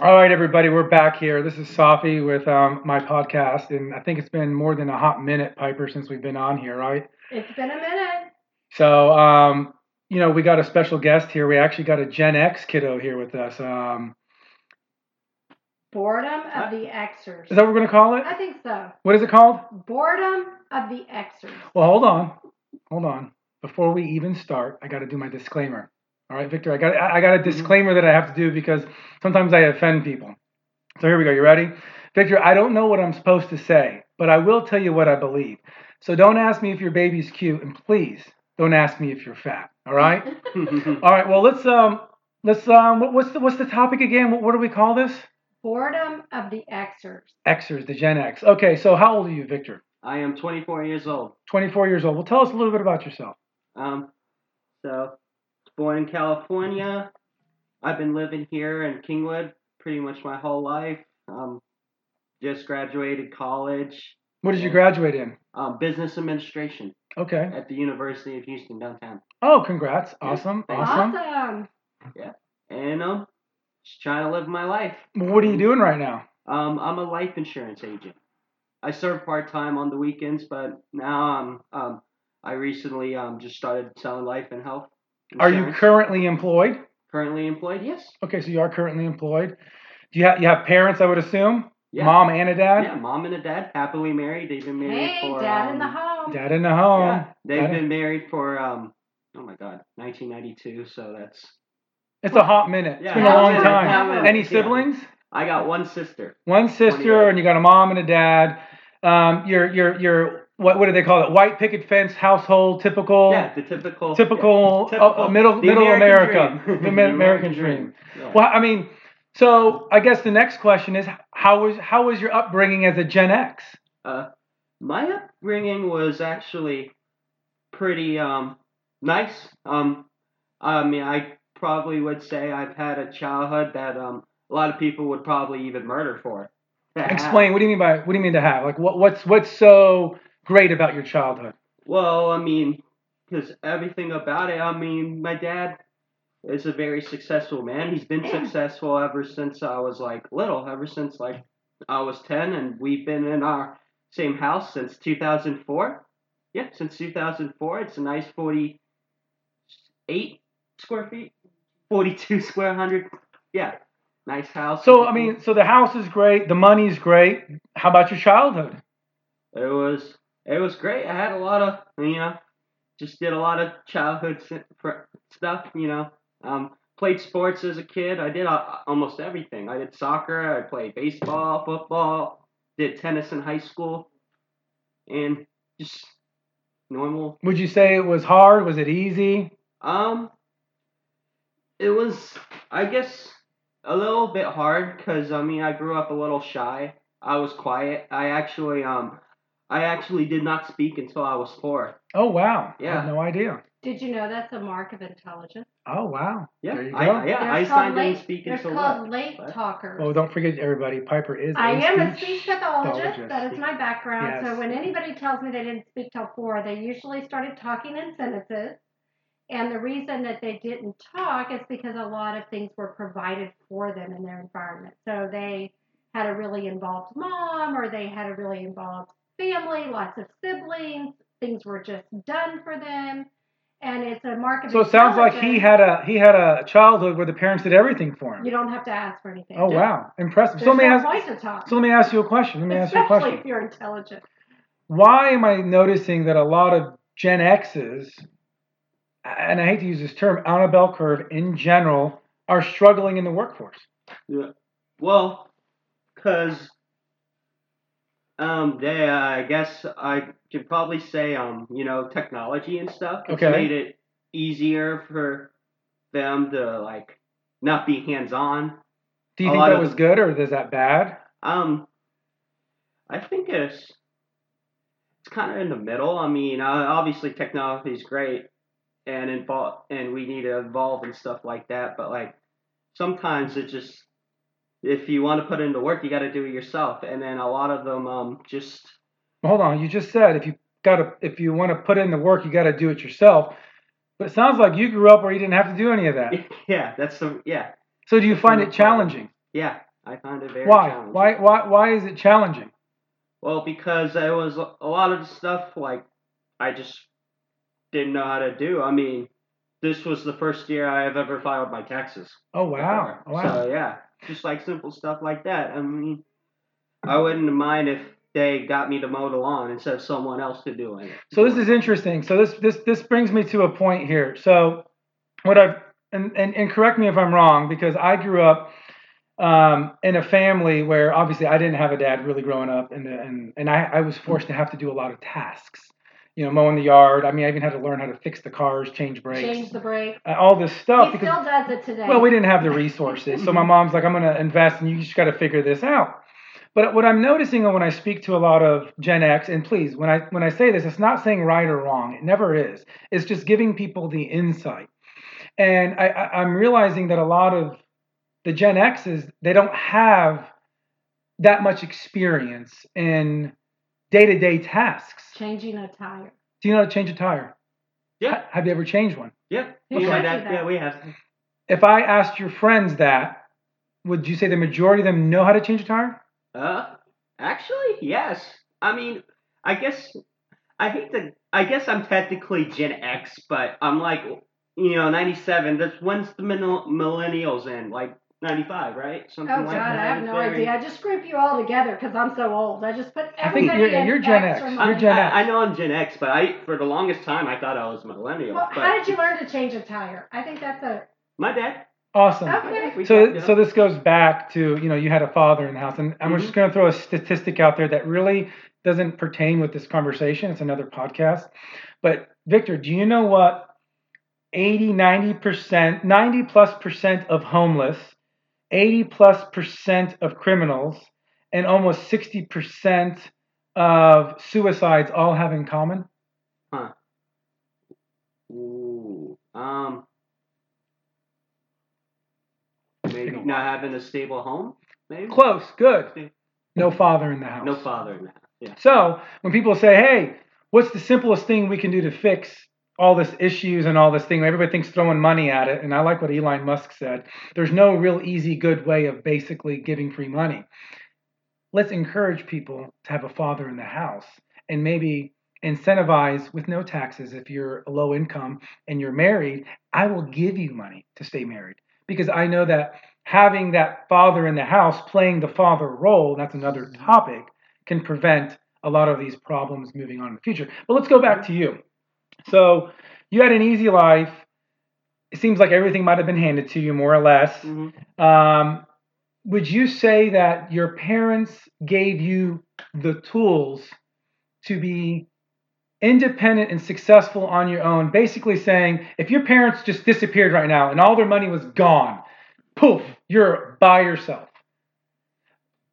All right, everybody, we're back here. This is Safi with um, my podcast, and I think it's been more than a hot minute, Piper, since we've been on here, right? It's been a minute. So, um, you know, we got a special guest here. We actually got a Gen X kiddo here with us. Um, Boredom of the Xers. is that what we're going to call it? I think so. What is it called? Boredom of the Xers. Well, hold on, hold on. Before we even start, I got to do my disclaimer. All right, Victor, I got I I got a disclaimer that I have to do because sometimes I offend people. So here we go. You ready? Victor, I don't know what I'm supposed to say, but I will tell you what I believe. So don't ask me if your baby's cute, and please don't ask me if you're fat. All right? All right. Well, let's um let's um what- what's the what's the topic again? What, what do we call this? Boredom of the Xers. Xers, the Gen X. Okay. So how old are you, Victor? I am 24 years old. 24 years old. Well, tell us a little bit about yourself. Um, so, born in California. I've been living here in Kingwood pretty much my whole life. Um, just graduated college, What did you graduate in? um, business administration Okay. at the University of Houston downtown. Oh, congrats. Yeah, Awesome. thanks. Awesome. Awesome. And um, just trying to live my life. What are you doing right now? Um, I'm a life insurance agent. I serve part time on the weekends, but now I'm um, I recently um just started selling life and health. Are you currently employed? currently employed? Yes. Okay, so you are currently employed. Do you have you have parents? I would assume. Yeah. Mom and a dad. Yeah, mom and a dad, happily married. They've been married Hey, for dad um, in the home. Dad in the home. Yeah, they've Dad in- been married for um oh my god, 1992. So that's It's a hot minute. Yeah, it's been a long minute, time. hot minute, Any yeah. siblings? I got one sister. One sister, and you got a mom and a dad. Um, you're you're you're what what do they call it? White picket fence household, typical. Yeah, the typical Typical, yeah, uh, uh, middle- middle American America. The Amer- American dream. Yeah. Well, I mean, so I guess the next question is how was how was your upbringing as a Gen X? Uh, my upbringing was actually pretty um nice. Um, I mean, I probably would say I've had a childhood that um a lot of people would probably even murder for. to have. Explain. What do you mean by what do you mean to have? Like what what's what's so great about your childhood? Well, I mean, because everything about it. I mean, my dad is a very successful man. He's been successful ever since I was like little, ever since like I was ten, and we've been in our same house since 2004. Yeah, since 2004. It's a nice 48 square feet, 42 square hundred. Yeah, nice house. So I mean, so the house is great, the money's great. How about your childhood? It was it was great. I had a lot of you know, just did a lot of childhood stuff. You know, um, played sports as a kid. I did a- almost everything. I did soccer. I played baseball, football. Did tennis in high school, and just normal. Would you say it was hard? Was it easy? Um, it was I guess a little bit hard because I mean I grew up a little shy. I was quiet. I actually um. I actually did not speak until I was four. Oh wow. I Yeah. had no idea. Did you know that's a mark of intelligence? Oh wow. Yeah, There you I, go. yeah, They're Einstein called didn't late, speak They're called what? late What? talkers. Oh, don't forget everybody. Piper is. I a am a speech speech pathologist. pathologist. That is my background. Yes. So when anybody tells me they didn't speak till four, they usually started talking in sentences. And the reason that they didn't talk is because a lot of things were provided for them in their environment. So they had a really involved mom or they had a really involved family, lots of siblings. Things were just done for them. And it's a mark of So it sounds like he had a he had a childhood where the parents did everything for him. You don't have to ask for anything. Oh wow, impressive. There's So let me no ask. point to talk. So let me ask you a question. Let me ask you a Especially question. if you're intelligent. Why am I noticing that a lot of Gen X's, and I hate to use this term, on a bell curve in general, are struggling in the workforce? Yeah. Well, because um, they, uh, I guess I could probably say um, you know, technology and stuff. It's Okay. made it easier for them to like not be hands on. Do you A think that of was good or is that bad? Um, I think it's it's kind of in the middle. I mean, uh, obviously technology is great and involve and we need to evolve and stuff like that. But like sometimes it just if you want to put it into work, you got to do it yourself. And then a lot of them um just Hold on, you just said if you got to if you want to put in the work, you got to do it yourself. But it sounds like you grew up where you didn't have to do any of that. yeah, that's the yeah So do you find it challenging? yeah I find it very Why? challenging. Why? Why? Why is it challenging? Well, because there was a a lot of stuff like I just didn't know how to do. I mean, this was the first year I have ever filed my taxes. Oh wow! before. Wow. So yeah, just like simple stuff like that. I mean, I wouldn't mind if they got me to mow the lawn instead of someone else to do it. So this is interesting. So this this this brings me to a point here. So what I've and and, and correct me if I'm wrong because I grew up um, in a family where obviously I didn't have a dad really growing up, and and and I, I was forced to have to do a lot of tasks. You know, mowing the yard. I mean, I even had to learn how to fix the cars, change brakes, Change the brake. uh, all this stuff He because still does it today. well, we didn't have the resources. So my mom's like, I'm going to invest and you just got to figure this out. But what I'm noticing when I speak to a lot of Gen X, and please, when I when I say this, it's not saying right or wrong. It never is. It's just giving people the insight. And I, I, I'm realizing that a lot of the Gen X's they don't have that much experience in day-to-day tasks. Changing a tire. Do you know how to change a tire? Yeah, Have you ever changed one? yeah. Who Me and my dad, that? yeah, we have. If I asked your friends that, would you say the majority of them know how to change a tire? Uh, actually, yes. I mean, I guess I hate to. I guess I'm technically Gen X, but I'm like, you know, 97. That's when's the millennials in? Like 95, right? Something Oh like God, that. I have no very- idea. I just group you all together because I'm so old. I just put I think everybody you're- in you're Gen X X. You're I. Gen X. I, I know I'm Gen X, but I for the longest time I thought I was millennial. Well, but how did you learn to change a tire? I think that's a My dad. Awesome. okay. So, so this goes back to you know you had a father in the house, and I'm just mm-hmm. going to throw a statistic out there that really doesn't pertain with this conversation. It's another podcast. But Victor, do you know what 80, 90 percent, 90 plus percent of homeless, 80 plus percent of criminals, and almost 60 percent of suicides all have in common? Huh. Ooh. Um. Maybe not having a stable home. Maybe. Close. Good. No father in the house. No father in the house. Yeah. So when people say, "Hey, what's the simplest thing we can do to fix all this issues and all this thing?" Everybody thinks throwing money at it, and I like what Elon Musk said. There's no real easy, good way of basically giving free money. Let's encourage people to have a father in the house, and maybe incentivize with no taxes if you're low income and you're married. I will give you money to stay married because I know that having that father in the house playing the father role, that's another topic, can prevent a lot of these problems moving on in the future. But let's go back to you. So you had an easy life. It seems like everything might have been handed to you more or less. hmm Um, would you say that your parents gave you the tools to be independent and successful on your own? Basically saying, if your parents just disappeared right now and all their money was gone, poof, you're by yourself.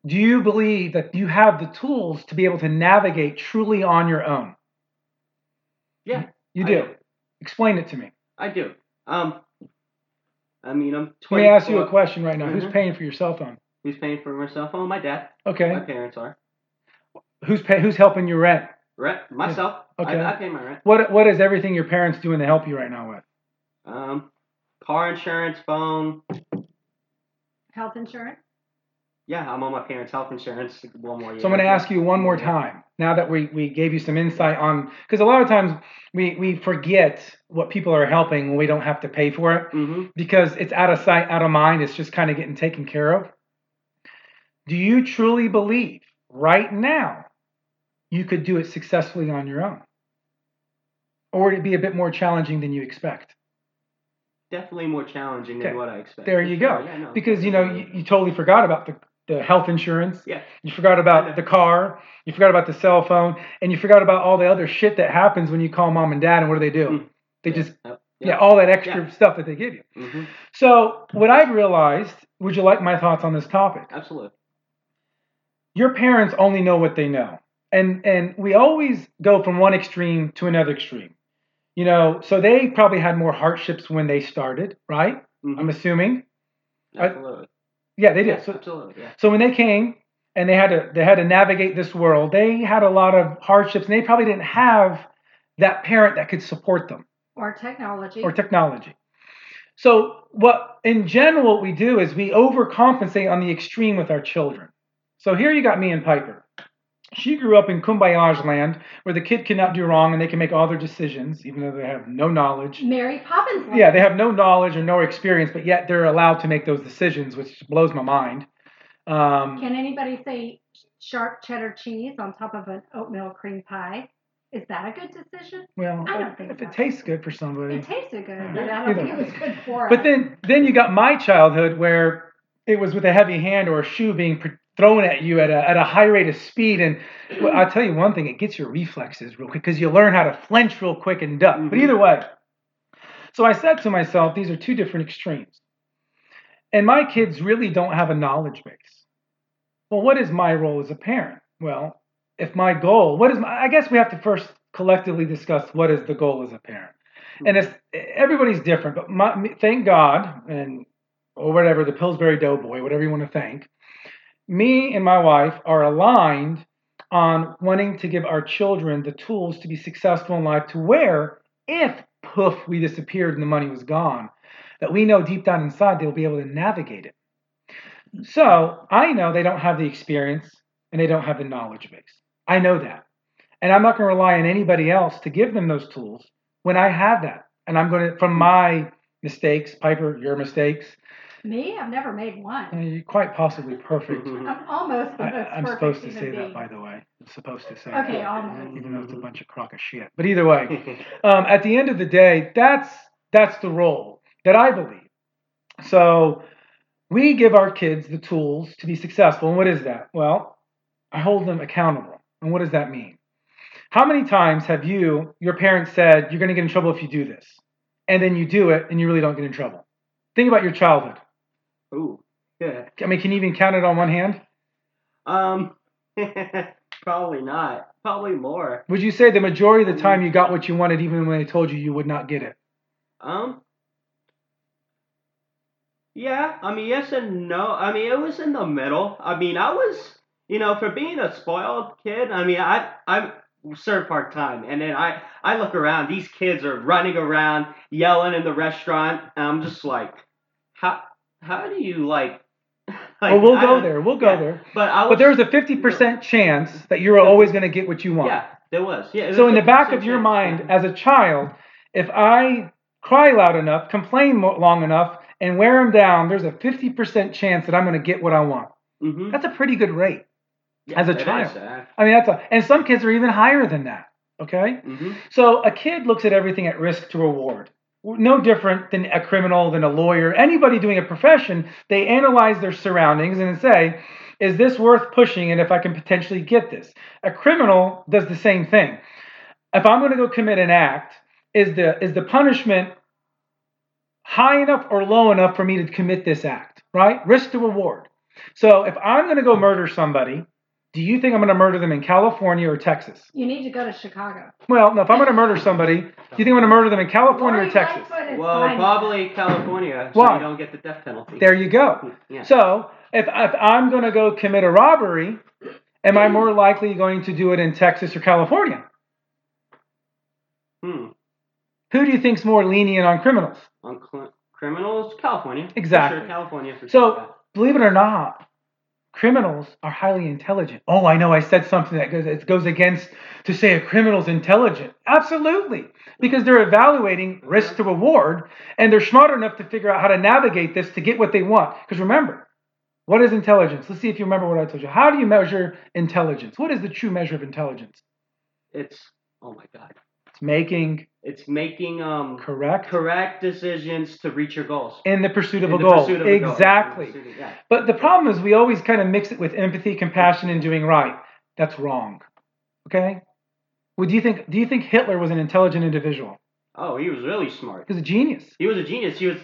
Do you believe that you have the tools to be able to navigate truly on your own? Yeah. You I do. Explain it to me. I do. Um. I mean, I'm. Let me ask you a question right now. Who's Mhm. paying for your cell phone? Who's paying for my cell phone? My dad. Okay. My parents are. Who's pay, Who's helping you rent? Rent myself. Okay. I, I pay my rent. What What is everything your parents doing to help you right now with? Um, car insurance, phone. Health insurance. Yeah, I'm on my parents' health insurance. One more year. So I'm going to ask you one more time. Now that we, we gave you some insight on, because a lot of times we, we forget what people are helping when we don't have to pay for it Mm-hmm. because it's out of sight, out of mind. It's just kind of getting taken care of. Do you truly believe right now you could do it successfully on your own? Or would it be a bit more challenging than you expect? Definitely more challenging Okay. than what I expected. There you go. Yeah, no, Because you know you, you totally forgot about the, the health insurance. Yeah. You forgot about the car. You forgot about the cell phone, and you forgot about all the other shit that happens when you call mom and dad. And what do they do? Mm. They Yeah, just yep, yeah. all that extra Yeah. stuff that they give you. Mm-hmm. So what I've realized. Would you like my thoughts on this topic? Absolutely. Your parents only know what they know, and and we always go from one extreme to another extreme. You know, so they probably had more hardships when they started, right? Mhm. I'm assuming. Absolutely. Yeah, they did. Yeah, So, absolutely. Yeah. So when they came and they had to they had to navigate this world, they had a lot of hardships, and they probably didn't have that parent that could support them Or technology. or technology. So what in general what we do is we overcompensate on the extreme with our children. So here you got me and Piper. She grew up in Kumbayaj land where the kid cannot do wrong and they can make all their decisions, even though they have no knowledge. Mary Poppins. Yeah, they have no knowledge or no experience, but yet they're allowed to make those decisions, which blows my mind. Um, Can anybody say sharp cheddar cheese on top of an oatmeal cream pie? Is that a good decision? well, I don't if, think if so. it tastes good for somebody. It tasted good, but I don't think it was good for But us. then, then you got my childhood where it was with a heavy hand or a shoe being thrown at you at a, at a high rate of speed. And I'll tell you one thing: it gets your reflexes real quick because you learn how to flinch real quick and duck. But Mhm. either way, so I said to myself, these are two different extremes, and my kids really don't have a knowledge base. Well, what is my role as a parent? Well, if my goal, what is my, I guess we have to first collectively discuss what is the goal as a parent. And it's everybody's different, but my, thank God, and or whatever the Pillsbury Doughboy, whatever you want to thank, me and my wife are aligned on wanting to give our children the tools to be successful in life. To where, if poof, we disappeared and the money was gone, that we know deep down inside they'll be able to navigate it. So I know they don't have the experience and they don't have the knowledge base. I know that. And I'm not going to rely on anybody else to give them those tools when I have that. And I'm going to, from my mistakes, Piper, your mistakes, Me, I've never made one. uh, you're quite possibly perfect. I'm almost the I, most I'm perfect supposed to say being. that, by the way. I'm supposed to say Okay, that, almost. even though it's a bunch of crock of shit. But either way, um, at the end of the day, that's that's the role that I believe. So we give our kids the tools to be successful. And what is that? Well, I hold them accountable. And what does that mean? How many times have you, your parents said, you're going to get in trouble if you do this? And then you do it and you really don't get in trouble. Think about your childhood. Ooh, yeah. I mean, can you even count it on one hand? Um, probably not. Probably more. Would you say the majority of the time you got what you wanted even when they told you you would not get it? Um. Yeah, I mean, yes and no. I mean, it was in the middle. I mean, I was, you know, for being a spoiled kid. I mean, I I served part time, and then I I look around. These kids are running around, yelling in the restaurant, and I'm just like, how how do you like? like well, we'll I go there. We'll go yeah, there. But I was. But there was a 50% chance that you were always going to get what you want. Yeah, there was. Yeah. was So in the back of your chance, mind, as a child, if I cry loud enough, complain long enough, and wear them down, there's a 50% chance that I'm going to get what I want. Mhm. That's a pretty good rate. Yeah, as a it is, child. uh, I mean, that's a, and some kids are even higher than that. Okay. mhm. So a kid looks at everything at risk to reward. No different than a criminal, than a lawyer, anybody doing a profession. They analyze their surroundings and say, is this worth pushing? And if I can potentially get this, a criminal does the same thing. If I'm going to go commit an act, is the is the punishment high enough or low enough for me to commit this act? Right? Risk to reward. So if I'm going to go murder somebody, do you think I'm going to murder them in California or Texas? You need to go to Chicago. Well, no, if I'm going to murder somebody, do you think I'm going to murder them in California or Texas? Well, fine. probably California, so Why? you don't get the death penalty. There you go. Yeah. So if, if I'm going to go commit a robbery, am I more likely going to do it in Texas or California? Hmm. Who do you think's more lenient on criminals? On cl- criminals, California. For Exactly. sure, California for So sure. believe it or not, criminals are highly intelligent. Oh, I know I said something that goes it goes against to say a criminal's intelligent. Absolutely. Because they're evaluating risk to reward and they're smart enough to figure out how to navigate this to get what they want. Because remember, what is intelligence? Let's see if you remember what I told you. How do you measure intelligence? What is the true measure of intelligence? It's oh my god. It's making It's making um correct correct decisions to reach your goals. in the pursuit of In a goal. of a goal. exactly. Of- yeah. But the problem is we always kind of mix it with empathy, compassion, and doing right. That's wrong. Okay? Well, do you think do you think Hitler was an intelligent individual? Oh, he was really smart. He was a genius. He was a genius. He was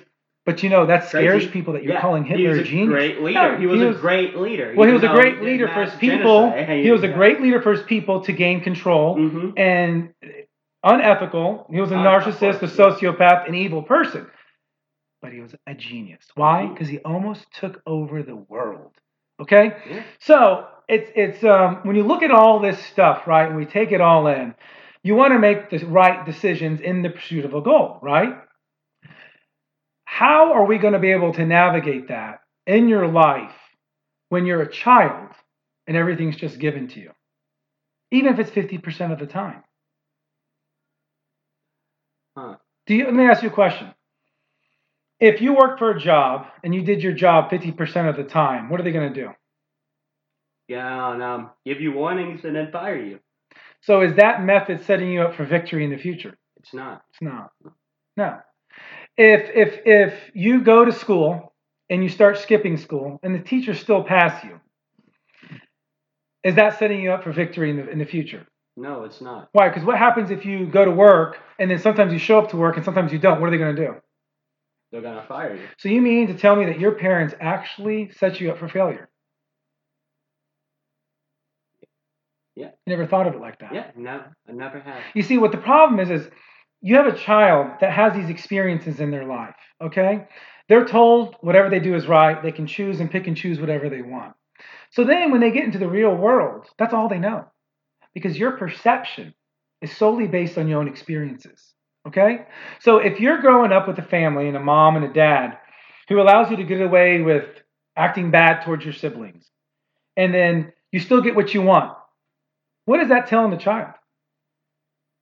But you know that scares crazy. people that you're Yeah, calling he Hitler was a a genius. great leader. No, he, was a great leader. Well, he was a great leader for his people. genocide. He was a great leader for his people to gain control hmm and unethical. He was a narcissist, a sociopath, an evil person. But he was a genius. Why? Because he almost took over the world. Okay? Yeah. So it's it's um, when you look at all this stuff, right, and we take it all in, you want to make the right decisions in the pursuit of a goal, right? How are we going to be able to navigate that in your life when you're a child and everything's just given to you? Even if it's 50% of the time. Huh. Do you, let me ask you a question. If you worked for a job and you did your job 50% of the time, what are they going to do? Yeah, and um, give you warnings and then fire you. So is that method setting you up for victory in the future? It's not. It's not. No. If if if you go to school and you start skipping school and the teachers still pass you, is that setting you up for victory in the in the future? No, it's not. Why? Because what happens if you go to work and then sometimes you show up to work and sometimes you don't? What are they going to do? They're gonna fire you. So you mean to tell me that your parents actually set you up for failure? Yeah. You never thought of it like that. Yeah, no, I never have. You see, what the problem is is you have a child that has these experiences in their life. Okay, they're told whatever they do is right. They can choose and pick and choose whatever they want. So then, when they get into the real world, that's all they know, because your perception is solely based on your own experiences. Okay, so if you're growing up with a family and a mom and a dad who allows you to get away with acting bad towards your siblings, and then you still get what you want, what is that telling the child?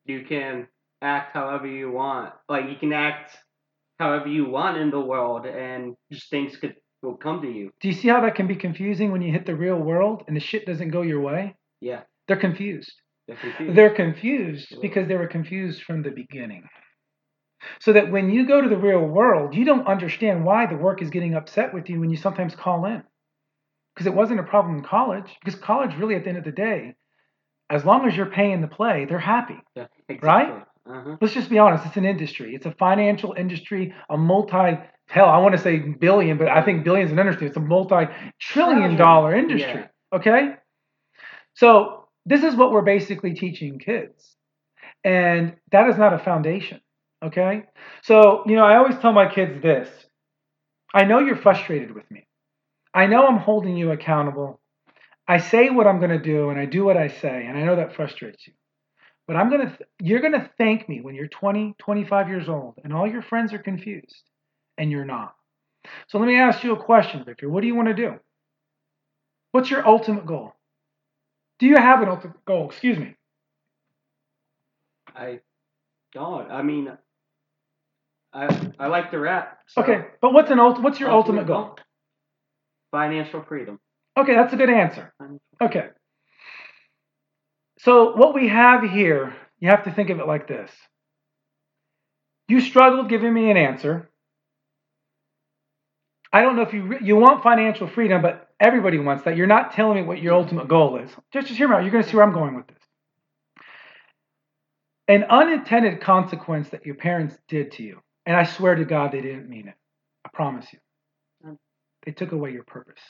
You can act however you want. Like you can act however you want in the world, and just things could will come to you. Do you see how that can be confusing when you hit the real world and the shit doesn't go your way? Yeah, They're confused. they're confused. They're confused because they were confused from the beginning. So that when you go to the real world, you don't understand why the work is getting upset with you when you sometimes call in. Because it wasn't a problem in college. Because college, really, at the end of the day, as long as you're paying the play, they're happy. yeah, exactly. right? Uh-huh. Let's just be honest, it's an industry. It's a financial industry, a multi hell, I want to say billion, but I think billion is an understatement. It's a multi trillion dollar industry. Okay? So this is what we're basically teaching kids. And that is not a foundation. Okay? So, you know, I always tell my kids this. I know you're frustrated with me. I know I'm holding you accountable. I say what I'm going to do and I do what I say, and I know that frustrates you. But I'm going to th- you're going to thank me when you're 20, 25 years old and all your friends are confused and you're not. So let me ask you a question, Victor. What do you want to do? What's your ultimate goal? Do you have an ultimate goal? Excuse me. I don't. I mean, I I like to rap. so Okay, but what's an ult- what's your ultimate goal? Financial freedom. Okay, that's a good answer. Okay. So what we have here, you have to think of it like this. You struggled giving me an answer. I don't know if you re- you want financial freedom, but everybody wants that. You're not telling me what your ultimate goal is. Just just hear me out. You're going to see where I'm going with this. An unintended consequence that your parents did to you, and I swear to God they didn't mean it. I promise you. Mm. They took away your purpose.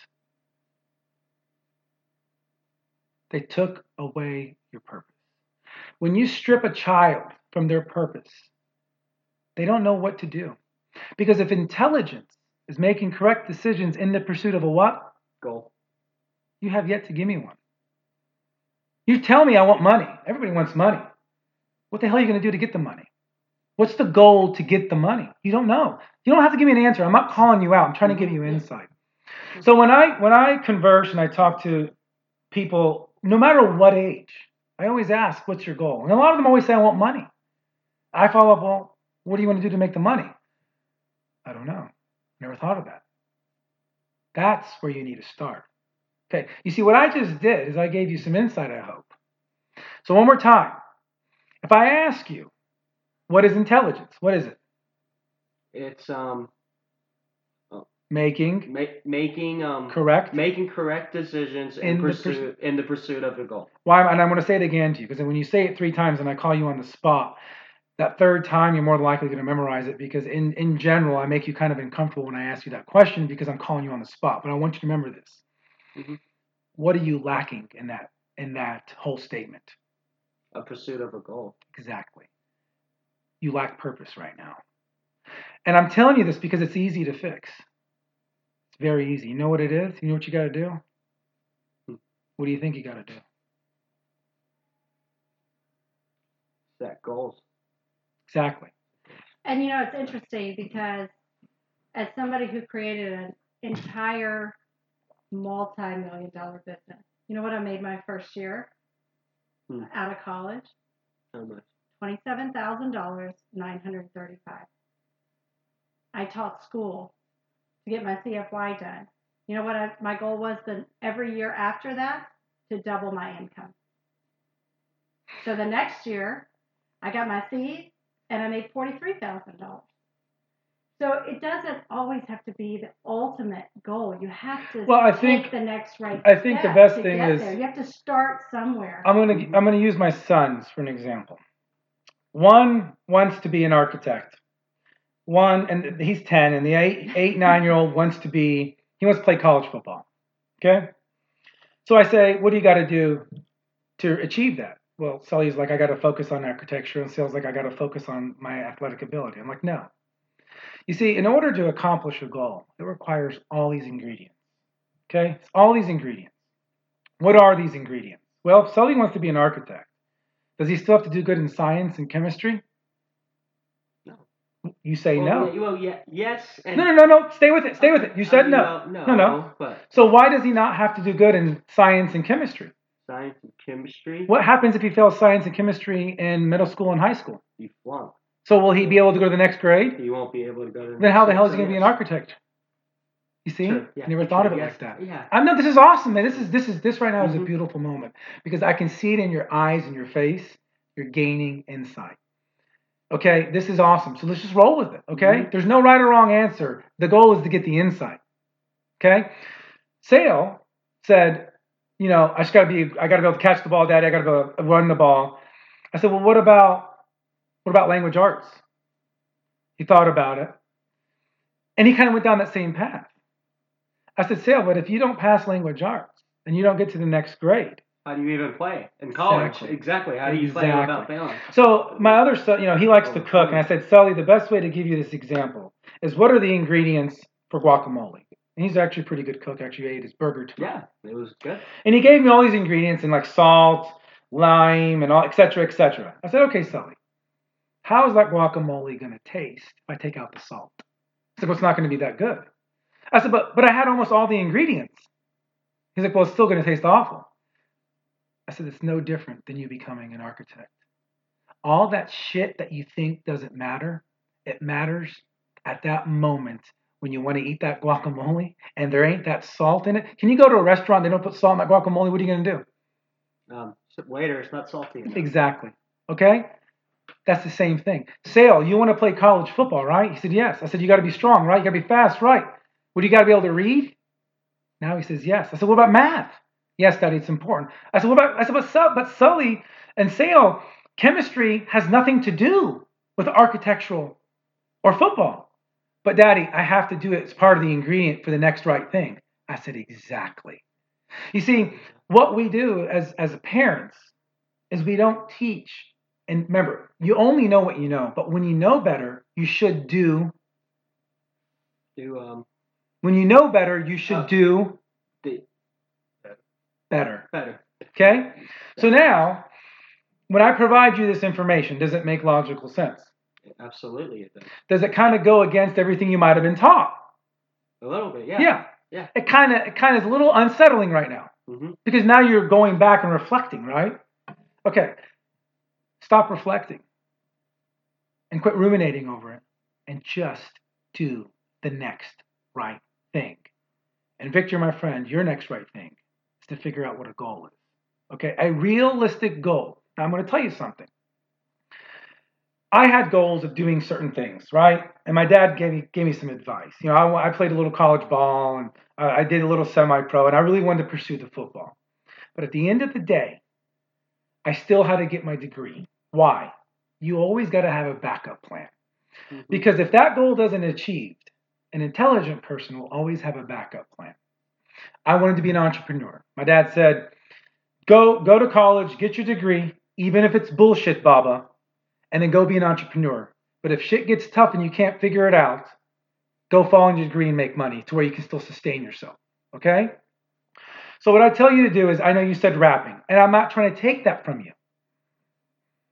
They took away your purpose. When you strip a child from their purpose, they don't know what to do. Because if intelligence is making correct decisions in the pursuit of a what? Goal. You have yet to give me one. You tell me I want money. Everybody wants money. What the hell are you going to do to get the money? What's the goal to get the money? You don't know. You don't have to give me an answer. I'm not calling you out. I'm trying to give you mm-hmm. insight. So when I when I converse and I talk to people, no matter what age, I always ask, "What's your goal?" And a lot of them always say, "I want money." I follow up, "Well, what do you want to do to make the money?" I don't know. Never thought of that. That's where you need to start. Okay. You see, what I just did is I gave you some insight. I hope. So one more time, if I ask you, what is intelligence? What is it? It's um Making ma- making um correct. making correct decisions In in, the purs- pursuit in the pursuit of your goal. Why? And I'm going to say it again to you because when you say it three times and I call you on the spot, that third time you're more than likely going to memorize it because in in general I make you kind of uncomfortable when I ask you that question because I'm calling you on the spot. But I want you to remember this. Mhm. What are you lacking in that in that whole statement? A pursuit of a goal. Exactly. You lack purpose right now. And I'm telling you this because it's easy to fix. It's very easy. You know what it is? You know what you got to do? Hmm. What do you think you got to do? Set goals. Exactly. And you know, it's interesting because as somebody who created an entire multi-million dollar business. You know what I made my first year Hmm. out of college? How much? Twenty-seven thousand dollars, nine hundred thirty-five. I taught school to get my CFY done. You know what I, my goal was? Then every year after that to double my income. So the next year, I got my C and I made forty-three thousand dollars. So it doesn't always have to be the ultimate goal. You have to Well, I think- the next right. I think the best thing is- there. you have to start somewhere. I'm gonna I'm gonna use my sons for an example. One wants to be an architect. One and he's ten, and the eight eight nine year old wants to be he wants to play college football. Okay, so I say, what do you got to do to achieve that? Well, Sully's like, I got to focus on architecture, and Sale's like, I got to focus on my athletic ability. I'm like, no. You see, in order to accomplish a goal, it requires all these ingredients. Okay, it's all these ingredients. What are these ingredients? Well, if Sully wants to be an architect, does he still have to do good in science and chemistry? No. You say well, no. Well, yeah, yes. No, no, no, no. Stay with it. Stay with it. You I said uh, mean, no. No, No, no. But So why does he not have to do good in science and chemistry? Science and chemistry, What happens if he fails science and chemistry in middle school and high school? you flunk. So will he be able to go to the next grade? He won't be able to go to. The Then how the hell is he going to be an architect? You see? Sure, yeah, Never sure, thought of it yes, like that. Yeah. I know this is awesome, man. This is this is this right now is a Mhm. beautiful moment because I can see it in your eyes and your face. You're gaining insight. Okay, this is awesome. So let's just roll with it. Okay, Mhm. there's no right or wrong answer. The goal is to get the insight. Okay, Sale said, you know, I just gotta be, I gotta be able to catch the ball, Daddy. I gotta to run the ball. I said, well, what about, what about language arts? He thought about it, and he kind of went down that same path. I said, Sale, but if you don't pass language arts and you don't get to the next grade, How do you even play in college? Exactly. Exactly. How do you play Exactly. without failing? So my other son, you know, he likes to cook, and I said, Sully, the best way to give you this example is what are the ingredients for guacamole? And he's actually a pretty good cook. Actually, ate his burger too. Yeah, it was good. And he gave me all these ingredients and like salt, lime, and all, et cetera, et cetera. I said, okay, Sully, how is that guacamole going to taste if I take out the salt? He's like, well, it's not going to be that good. I said, but but I had almost all the ingredients. He's like, well, it's still going to taste awful. I said, it's no different than you becoming an architect. All that shit that you think doesn't matter, it matters at that moment when you want to eat that guacamole and there ain't that salt in it. Can you go to a restaurant, they don't put salt in that guacamole, what are you going to do? Um, waiter, it's not salty enough. Exactly. Okay? That's the same thing. Sale, you want to play college football, right? He said, yes. I said, you got to be strong, right? You got to be fast, right? What do you got to be able to read? Now he says, yes. I said, what about math? Yes, Daddy, it's important. I said, what about, I said, but, Sul- but Sully and Sale, chemistry has nothing to do with architectural or football. But Daddy, I have to do it as part of the ingredient for the next right thing. I said, exactly. You see, what we do as, as parents is we don't teach. And remember, you only know what you know, but when you know better, you should do. Do um When you know better, you should Oh. do the better. better. Okay? So now, when I provide you this information, does it make logical sense? Absolutely, it does. Does it kind of go against everything you might have been taught? A little bit, yeah. Yeah. Yeah. It kind of it kind of is a little unsettling right now hmm because now you're going back and reflecting, right? Okay. Stop reflecting and quit ruminating over it and just do the next right thing. And Victor, my friend, your next right thing is to figure out what a goal is. Okay, a realistic goal. Now, I'm going to tell you something. I had goals of doing certain things, right? And my dad gave me gave me some advice. You know, I, I played a little college ball and uh, I did a little semi-pro, and I really wanted to pursue the football. But at the end of the day, I still had to get my degree. Why? You always got to have a backup plan. Mm-hmm. Because if that goal doesn't achieved, an intelligent person will always have a backup plan. I wanted to be an entrepreneur. My dad said, "Go go to college, get your degree, even if it's bullshit, Baba, and then go be an entrepreneur. But if shit gets tough and you can't figure it out, go follow your degree and make money to where you can still sustain yourself." Okay? So what I tell you to do is I know you said rapping, and I'm not trying to take that from you.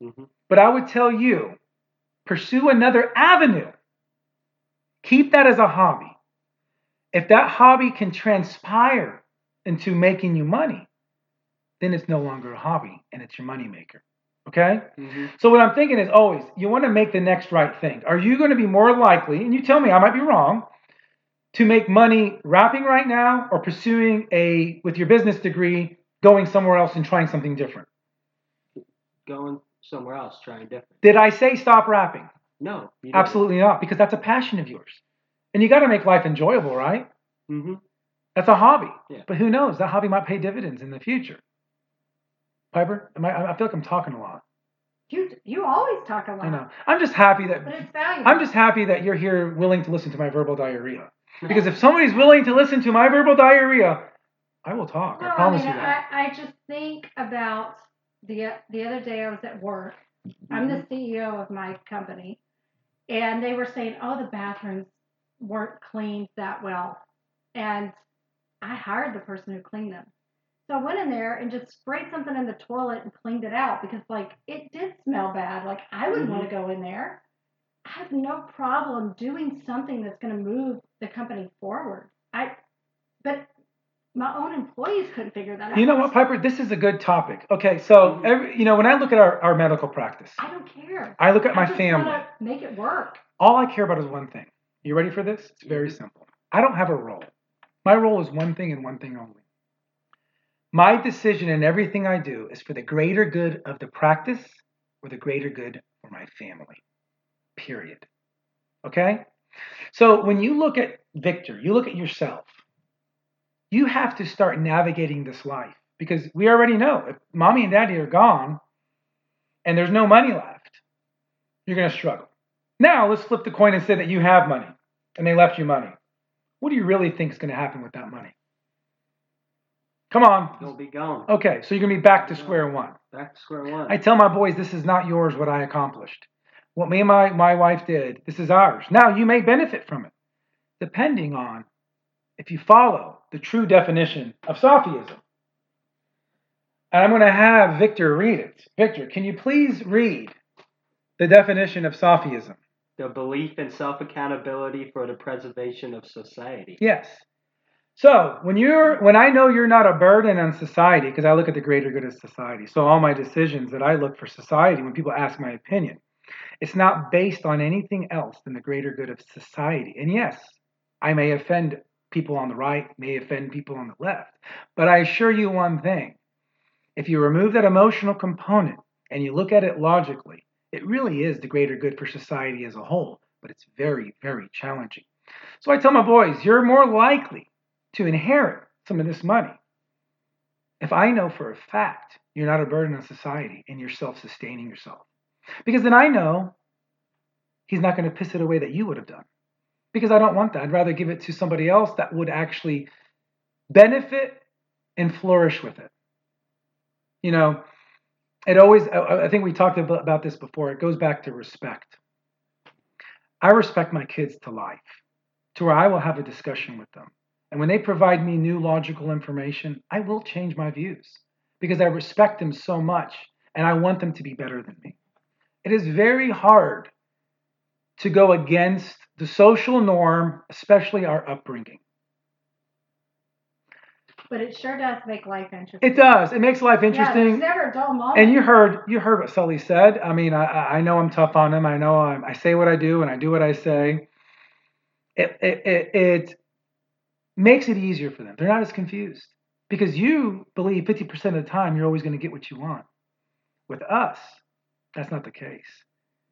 hmm But I would tell you, pursue another avenue. Keep that as a hobby. If that hobby can transpire into making you money, then it's no longer a hobby and it's your moneymaker. Okay? hmm So what I'm thinking is always you want to make the next right thing. Are you going to be more likely, and you tell me I might be wrong, to make money rapping right now or pursuing a with your business degree, going somewhere else and trying something different? Going somewhere else, trying different. Did I say stop rapping? No, Absolutely not, because that's a passion of yours. And you got to make life enjoyable, right? Mm-hmm. That's a hobby. Yeah. But who knows? That hobby might pay dividends in the future. Piper, am I, I feel like I'm talking a lot. You you always talk a lot, I know. I'm just happy that but it's valuable. I'm just happy that you're here willing to listen to my verbal diarrhea. Because if somebody's willing to listen to my verbal diarrhea, I will talk. No, I promise mean, you that. I, I just think about the the other day I was at work. I'm the Mm-hmm. CEO of my company, and they were saying, "Oh, the bathrooms weren't cleaned that well," and I hired the person who cleaned them. So I went in there and just sprayed something in the toilet and cleaned it out because, like, it did smell bad. Like, I wouldn't want to mm-hmm. go in there. I have no problem doing something that's going to move the company forward. I, but my own employees couldn't figure that out. You know what, Piper? This is a good topic. Okay, so mm-hmm. every, you know when I look at our, our medical practice, I don't care. I look at my I just family. make it work. All I care about is one thing. You ready for this? It's very mm-hmm. simple. I don't have a role. My role is one thing and one thing only. My decision in everything I do is for the greater good of the practice or the greater good for my family. Period. Okay? So when you look at Victor, you look at yourself, you have to start navigating this life because we already know if mommy and daddy are gone and there's no money left, you're going to struggle. Now let's flip the coin and say that you have money and they left you money. What do you really think is going to happen with that money? Come on. You'll be gone. Okay, so you're going to be back to square one. Back to square one. I tell my boys, this is not yours what I accomplished. What me and my, my wife did, this is ours. Now you may benefit from it, depending on if you follow the true definition of Sophism. And I'm going to have Victor read it. Victor, can you please read the definition of Sophism? the belief in self accountability for the preservation of society. Yes. So when you're when I know you're not a burden on society, because I look at the greater good of society. So all my decisions that I look for society, when people ask my opinion, it's not based on anything else than the greater good of society. And yes, I may offend people on the right, may offend people on the left, but I assure you one thing: if you remove that emotional component and you look at it logically, it really is the greater good for society as a whole. But it's very, very challenging. So I tell my boys, you're more likely to inherit some of this money if I know for a fact you're not a burden on society and you're self sustaining yourself. Because then I know he's not going to piss it away that you would have done. Because I don't want that. I'd rather give it to somebody else that would actually benefit and flourish with it. You know, it always, I think we talked about this before, it goes back to respect. I respect my kids to life, to where I will have a discussion with them. And when they provide me new logical information, I will change my views because I respect them so much and I want them to be better than me. It is very hard to go against the social norm, especially our upbringing. But it sure does make life interesting. It does. It makes life Yeah, interesting. there's never a dull moment. And you heard you heard what Sully said. I mean, I I I know I'm tough on him. I know I'm, I say what I do and I do what I say. It it it, it makes it easier for them. They're not as confused because you believe 50% of the time you're always going to get what you want. With us, that's not the case.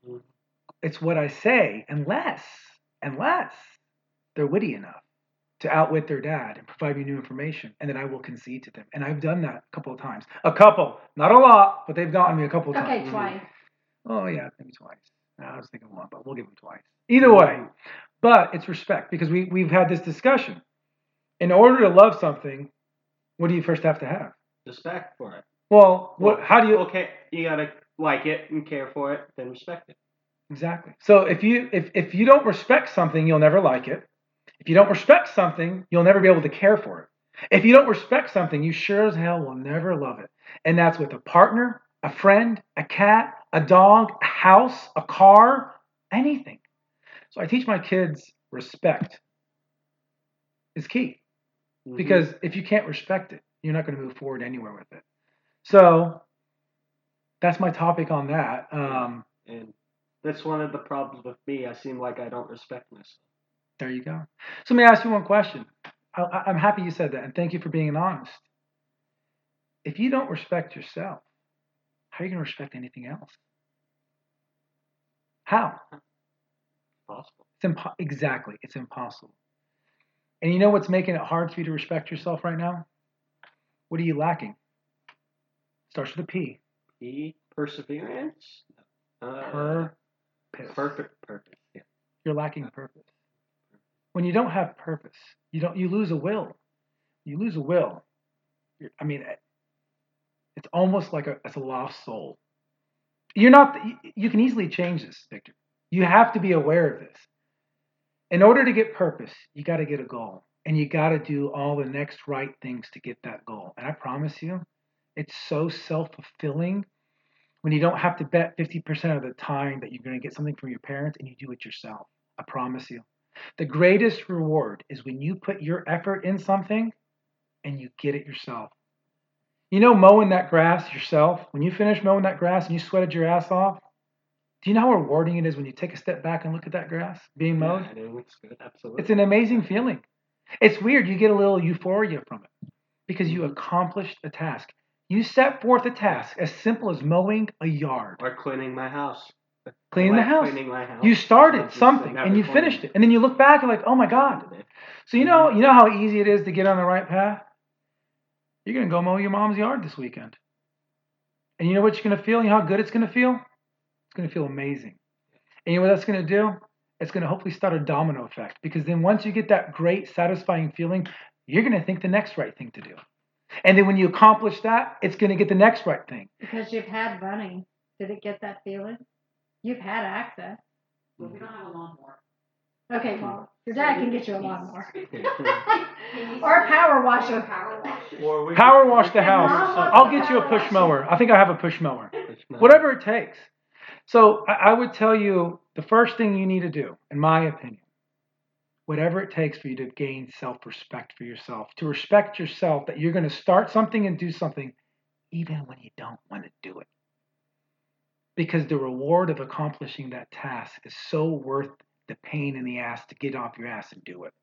Mhm. It's what I say, unless unless they're witty enough to outwit their dad and provide me new information, and then I will concede to them. And I've done that a couple of times. A couple, not a lot, but they've gotten me a couple of times. okay, twice. Oh yeah, maybe twice. I was thinking one, but we'll give them twice. Either way, but it's respect because we we've had this discussion. In order to love something, what do you first have to have? Respect for it. Well, what? How do you? Okay, you gotta like it and care for it, then respect it. Exactly. So if you if if you don't respect something, you'll never like it. If you don't respect something, you'll never be able to care for it. If you don't respect something, you sure as hell will never love it. And that's with a partner, a friend, a cat, a dog, a house, a car, anything. So I teach my kids respect is key. Mhm. Because if you can't respect it, you're not going to move forward anywhere with it. So that's my topic on that. Um, and that's one of the problems with me. I seem like I don't respect myself. there you go. So let me ask you one question. I, I- I'm happy you said that, and thank you for being honest. If you don't respect yourself, how are you going to respect anything else? How? Possible. It's impo- exactly. It's impossible. And you know what's making it hard for you to respect yourself right now? What are you lacking? Starts with a P. P perseverance. Uh, Purpose. perfect purpose. Yeah. You're lacking purpose. When you don't have purpose, you don't. You lose a will. You lose a will. You're- I mean, it's almost like a, it's a lost soul. You're not. You, you can easily change this, Victor. You have to be aware of this. In order to get purpose, you got to get a goal, and you got to do all the next right things to get that goal. And I promise you, it's so self-fulfilling when you don't have to bet 50% of the time that you're going to get something from your parents and you do it yourself. I promise you. The greatest reward is when you put your effort in something and you get it yourself. You know, mowing that grass yourself, when you finish mowing that grass and you sweated your ass off, do you know how rewarding it is when you take a step back and look at that grass being mowed? Yeah, I know it's good. Absolutely. It's an amazing feeling. It's weird. You get a little euphoria from it because you mm-hmm. accomplished a task. You set forth a task as simple as mowing a yard, or cleaning my house. Cleaning the house. Cleaning my house. You started something and you cleaned finished it, and then you look back and like, oh my god. So you know, mm-hmm. you know how easy it is to get on the right path. You're gonna go mow your mom's yard this weekend, and you know what you're gonna feel. You know how good it's gonna feel. It's gonna feel amazing. And you know what that's gonna do? It's gonna hopefully start a domino effect because then once you get that great, satisfying feeling, you're gonna think the next right thing to do. And then when you accomplish that, it's gonna get the next right thing. Because you've had money. Did it get that feeling? You've had access. But we don't have a lawnmower. Okay, well, your dad can get you a lawnmower. Or a power washer. Power washer. Or we Power wash the house. use Mom wants I'll get you a push mower. I think I have a push mower. whatever it takes. So I, would tell you the first thing you need to do, in my opinion, whatever it takes for you to gain self respect for yourself, to respect yourself that you're going to start something and do something even when you don't want to do it. Because the reward of accomplishing that task is so worth the pain in the ass to get off your ass and do it.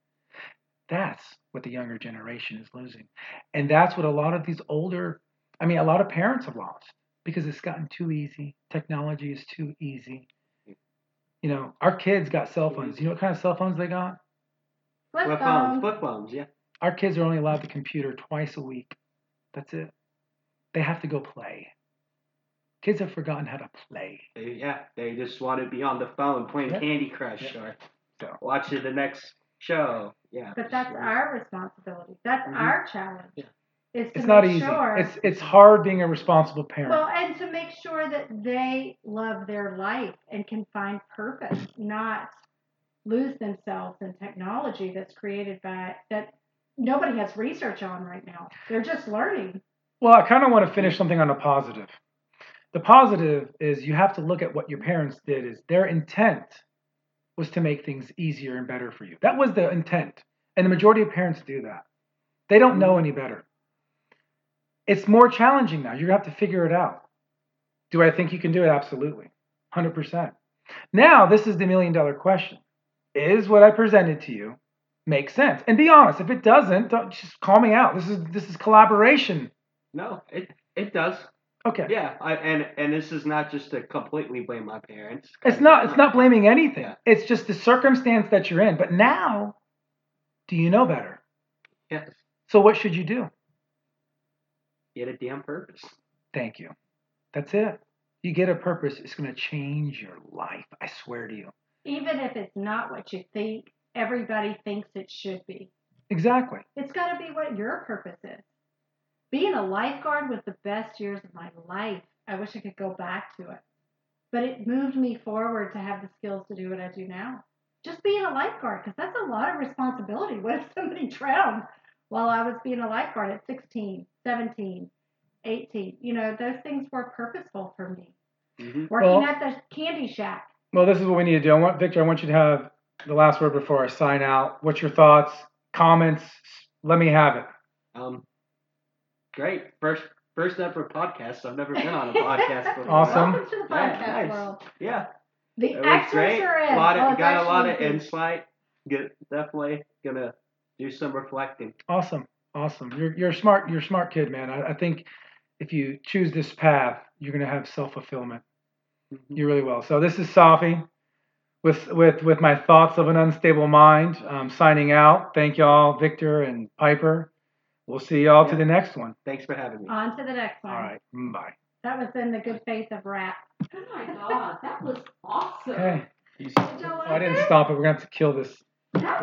That's what the younger generation is losing. And that's what a lot of these older, I mean, a lot of parents have lost because it's gotten too easy. Technology is too easy. You know, our kids got cell phones. You know what kind of cell phones they got? Flip Flip phones, flip phones, yeah. Our kids are only allowed the computer twice a week. That's it. They have to go play. Kids have forgotten how to play. They, yeah, they just want to be on the phone playing Yeah. Candy Crush Yeah. or So. watching the next show. Yeah. But that's our responsibility. That's Mhm. our challenge. Yeah. It's not easy. sure. It's it's hard being a responsible parent. well, and to make sure that they love their life and can find purpose, not lose themselves in technology that's created by that nobody has research on right now. They're just learning. Well, I kind of want to finish something on a positive. The positive is you have to look at what your parents did is their intent was to make things easier and better for you. That was the intent. And the majority of parents do that. They don't know any better. It's more challenging now. You're going to have to figure it out. Do I think you can do it? Absolutely. 100%. Now, this is the million dollar question. Is what I presented to you make sense? And be honest, if it doesn't, don't just call me out. This is this is collaboration. No, it it does. Okay. Yeah, I, and and this is not just to completely blame my parents. It's not it's not blaming anything. Yeah. It's just the circumstance that you're in. But now, do you know better? Yes, So what should you do? Get a damn purpose. Thank you. That's it. You get a purpose, it's going to change your life. I swear to you. Even if it's not what you think everybody thinks it should be. Exactly. It's got to be what your purpose is. Being a lifeguard was the best years of my life. I wish I could go back to it. But it moved me forward to have the skills to do what I do now. Just being a lifeguard, because that's a lot of responsibility. What if somebody drowned while I was being a lifeguard at 16, 17, 18? You know, those things were purposeful for me. hmm Working Well- at the candy shack. Well, this is what we need to do. I want Victor. I want you to have the last word before I sign out. What's your thoughts, comments? Let me have it. Um, great. First, first ever podcast. I've never been on a podcast before. Awesome. Welcome to the Yeah, podcast nice. world. Yeah, The it was great. are A lot Oh, of, it's got a lot of insight. Good, definitely gonna do some reflecting. Awesome, awesome. You're you're smart. You're a smart kid, man. I, I think if you choose this path, you're gonna have self fulfillment. You really will. So this is Safi with with with my thoughts of an unstable mind. Um, signing out. Thank y'all, Victor and Piper. We'll see y'all to the next one. Thanks for having me. On to the next one. All right. Bye. That was in the good faith of rap. Oh my god, that was awesome. Okay. Did I didn't stop it. We're gonna have to kill this. That